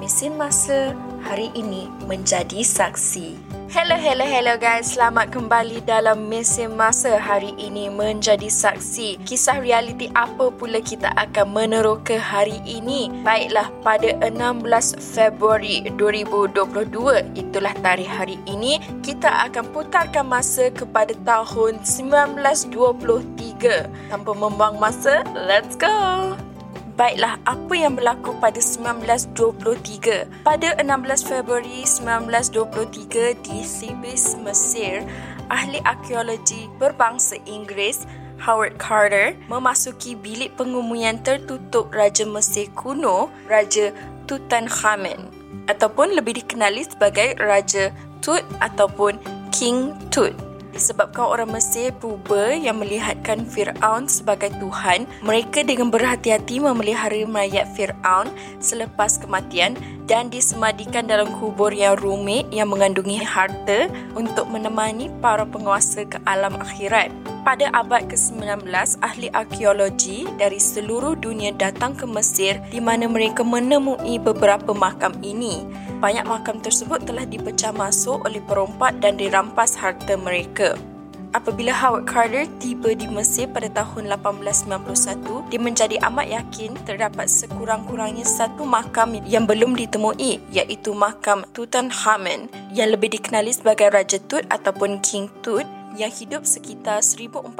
mesin masa hari ini menjadi saksi. Hello, hello, hello guys. Selamat kembali dalam mesin masa hari ini menjadi saksi. Kisah realiti apa pula kita akan meneroka hari ini? Baiklah, pada 16 Februari 2022, itulah tarikh hari ini, kita akan putarkan masa kepada tahun 1923. Tanpa membuang masa, let's go! Baiklah, apa yang berlaku pada 1923? Pada 16 Februari 1923 di Thebes, Mesir, ahli arkeologi berbangsa Inggeris Howard Carter memasuki bilik pengumuman tertutup Raja Mesir kuno, Raja Tutankhamen ataupun lebih dikenali sebagai Raja Tut ataupun King Tut disebabkan orang Mesir purba yang melihatkan Fir'aun sebagai Tuhan, mereka dengan berhati-hati memelihara mayat Fir'aun selepas kematian dan disemadikan dalam kubur yang rumit yang mengandungi harta untuk menemani para penguasa ke alam akhirat. Pada abad ke-19, ahli arkeologi dari seluruh dunia datang ke Mesir di mana mereka menemui beberapa makam ini. Banyak makam tersebut telah dipecah masuk oleh perompak dan dirampas harta mereka. Apabila Howard Carter tiba di Mesir pada tahun 1891, dia menjadi amat yakin terdapat sekurang-kurangnya satu makam yang belum ditemui iaitu makam Tutankhamen yang lebih dikenali sebagai Raja Tut ataupun King Tut yang hidup sekitar 1400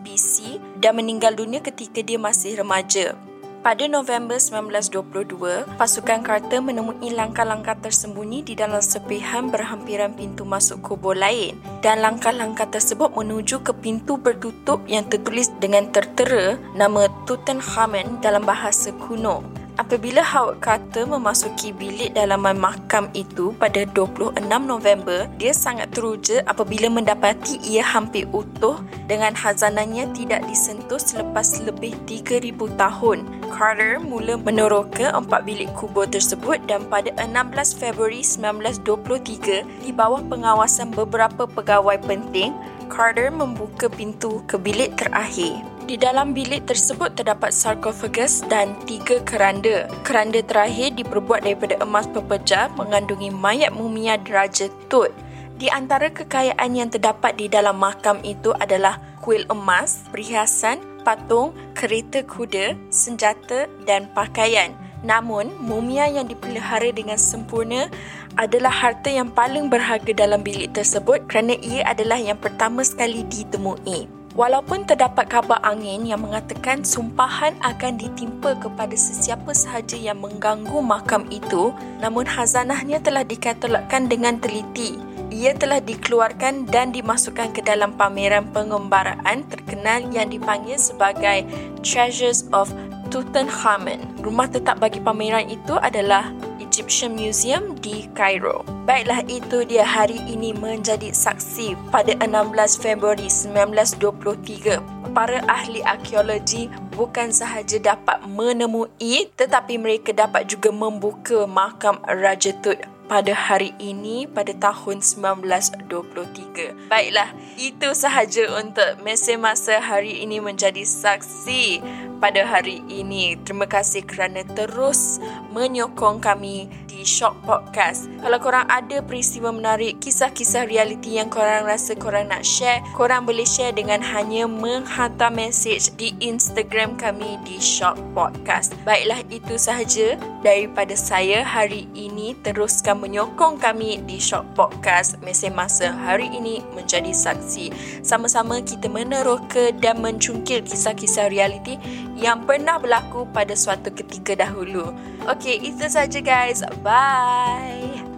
BC dan meninggal dunia ketika dia masih remaja. Pada November 1922, pasukan Carter menemui langkah-langkah tersembunyi di dalam sepihan berhampiran pintu masuk kubur lain dan langkah-langkah tersebut menuju ke pintu bertutup yang tertulis dengan tertera nama Tutankhamen dalam bahasa kuno. Apabila Howard Carter memasuki bilik dalaman makam itu pada 26 November, dia sangat teruja apabila mendapati ia hampir utuh dengan hazanahnya tidak disentuh selepas lebih 3,000 tahun. Carter mula meneroka empat bilik kubur tersebut dan pada 16 Februari 1923, di bawah pengawasan beberapa pegawai penting, Carter membuka pintu ke bilik terakhir. Di dalam bilik tersebut terdapat sarkofagus dan tiga keranda. Keranda terakhir diperbuat daripada emas pepecah mengandungi mayat mumia Raja Tut. Di antara kekayaan yang terdapat di dalam makam itu adalah kuil emas, perhiasan, patung, kereta kuda, senjata dan pakaian. Namun, mumia yang dipelihara dengan sempurna adalah harta yang paling berharga dalam bilik tersebut kerana ia adalah yang pertama sekali ditemui. Walaupun terdapat kabar angin yang mengatakan sumpahan akan ditimpa kepada sesiapa sahaja yang mengganggu makam itu, namun hazanahnya telah dikatalogkan dengan teliti. Ia telah dikeluarkan dan dimasukkan ke dalam pameran pengembaraan terkenal yang dipanggil sebagai Treasures of Tutankhamen. Rumah tetap bagi pameran itu adalah Egyptian Museum di Cairo. Baiklah itu dia hari ini menjadi saksi pada 16 Februari 1923. Para ahli arkeologi bukan sahaja dapat menemui tetapi mereka dapat juga membuka makam Raja Tut pada hari ini pada tahun 1923. Baiklah, itu sahaja untuk mesin masa hari ini menjadi saksi pada hari ini. Terima kasih kerana terus menyokong kami Shock Podcast. Kalau korang ada peristiwa menarik, kisah-kisah realiti yang korang rasa korang nak share, korang boleh share dengan hanya menghantar message di Instagram kami di Shock Podcast. Baiklah, itu sahaja daripada saya hari ini. Teruskan menyokong kami di Shock Podcast mesin masa hari ini menjadi saksi. Sama-sama kita meneroka dan mencungkil kisah-kisah realiti yang pernah berlaku pada suatu ketika dahulu. Okey, itu saja guys. Bye.